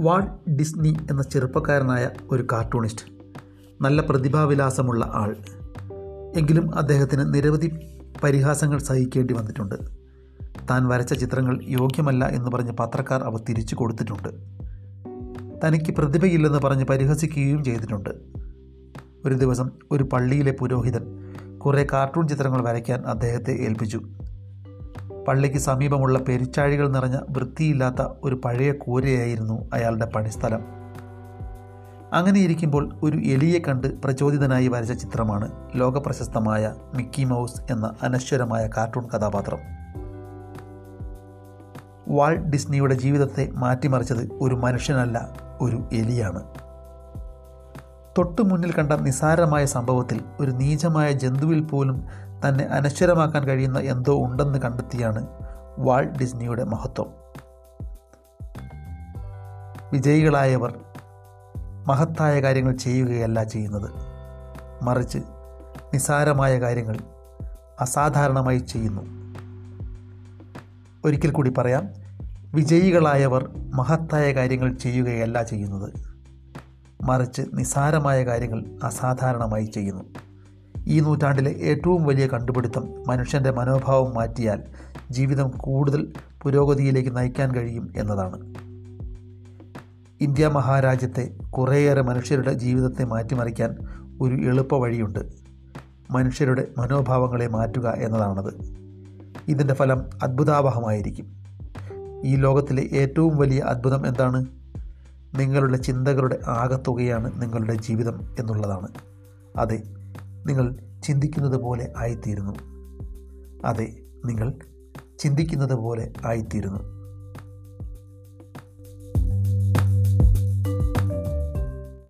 Walt Disney എന്ന ചെറുപ്പക്കാരനായ ഒരു കാർട്ടൂണിസ്റ്റ്. നല്ല പ്രതിഭാവിലാസമുള്ള ആൾ. എങ്കിലും അദ്ദേഹത്തിന് നിരവധി പരിഹാസങ്ങൾ സഹിക്കേണ്ടി വന്നിട്ടുണ്ട്. താൻ വരച്ച ചിത്രങ്ങൾ യോഗ്യമല്ല എന്ന് പറഞ്ഞ് പത്രക്കാർ അവ തിരിച്ചു കൊടുത്തിട്ടുണ്ട്. തനിക്ക് പ്രതിഭയില്ലെന്ന് പറഞ്ഞ് പരിഹസിക്കുകയും ചെയ്തിട്ടുണ്ട്. ഒരു ദിവസം ഒരു പള്ളിയിലെ പുരോഹിതൻ കുറേ കാർട്ടൂൺ ചിത്രങ്ങൾ വരയ്ക്കാൻ അദ്ദേഹത്തെ ഏൽപ്പിച്ചു. പള്ളിക്ക് സമീപമുള്ള പെരിച്ചാഴികൾ നിറഞ്ഞ വൃത്തിയില്ലാത്ത ഒരു പഴയ കൂരയായിരുന്നു അയാളുടെ പണിസ്ഥലം. അങ്ങനെ ഇരിക്കുമ്പോൾ ഒരു എലിയെ കണ്ട് പ്രചോദിതനായി വരച്ച ചിത്രമാണ് ലോകപ്രശസ്തമായ മിക്കി മൗസ് എന്ന അനശ്വരമായ കാർട്ടൂൺ കഥാപാത്രം. വാൾട്ട് ഡിസ്നിയുടെ ജീവിതത്തെ മാറ്റിമറിച്ചത് ഒരു മനുഷ്യനല്ല ഒരു എലിയാണ്. തൊട്ടു മുന്നിൽ കണ്ട നിസാരമായ സംഭവത്തിൽ ഒരു നീചമായ ജന്തുവിൽ പോലും തന്നെ അനശ്വരമാക്കാൻ കഴിയുന്ന എന്തോ ഉണ്ടെന്ന് കണ്ടെത്തിയാണ് വാൾ ഡിസ്നിയുടെ മഹത്വം. വിജയികളായവർ മഹത്തായ കാര്യങ്ങൾ ചെയ്യുകയല്ല ചെയ്യുന്നത്. മറിച്ച് നിസാരമായ കാര്യങ്ങൾ അസാധാരണമായി ചെയ്യുന്നു. ഒരിക്കൽ കൂടി പറയാം വിജയികളായവർ മഹത്തായ കാര്യങ്ങൾ ചെയ്യുകയല്ല ചെയ്യുന്നത്. മറിച്ച് നിസാരമായ കാര്യങ്ങൾ അസാധാരണമായി ചെയ്യുന്നു. ഈ നൂറ്റാണ്ടിലെ ഏറ്റവും വലിയ കണ്ടുപിടുത്തം മനുഷ്യന്റെ മനോഭാവം മാറ്റിയാൽ ജീവിതം കൂടുതൽ പുരോഗതിയിലേക്ക് നയിക്കാൻ കഴിയും എന്നതാണ്. ഇന്ത്യ മഹാരാജ്യത്തെ കുറേയേറെ മനുഷ്യരുടെ ജീവിതത്തെ മാറ്റിമറിക്കാൻ ഒരു എളുപ്പ വഴിയുണ്ട്. മനുഷ്യരുടെ മനോഭാവങ്ങളെ മാറ്റുക എന്നതാണത്. ഇതിന്റെ ഫലം അത്ഭുതാവഹമായിരിക്കും. ഈ ലോകത്തിലെ ഏറ്റവും വലിയ അത്ഭുതം എന്താണ്? നിങ്ങളുടെ ചിന്തകളുടെ ആകത്തുകയാണ് നിങ്ങളുടെ ജീവിതം എന്നുള്ളതാണ്. അതെ നിങ്ങൾ ചിന്തിക്കുന്നത് പോലെ ആയിത്തീരുന്നു. അതെ നിങ്ങൾ ചിന്തിക്കുന്നത് പോലെ ആയിത്തീരുന്നു.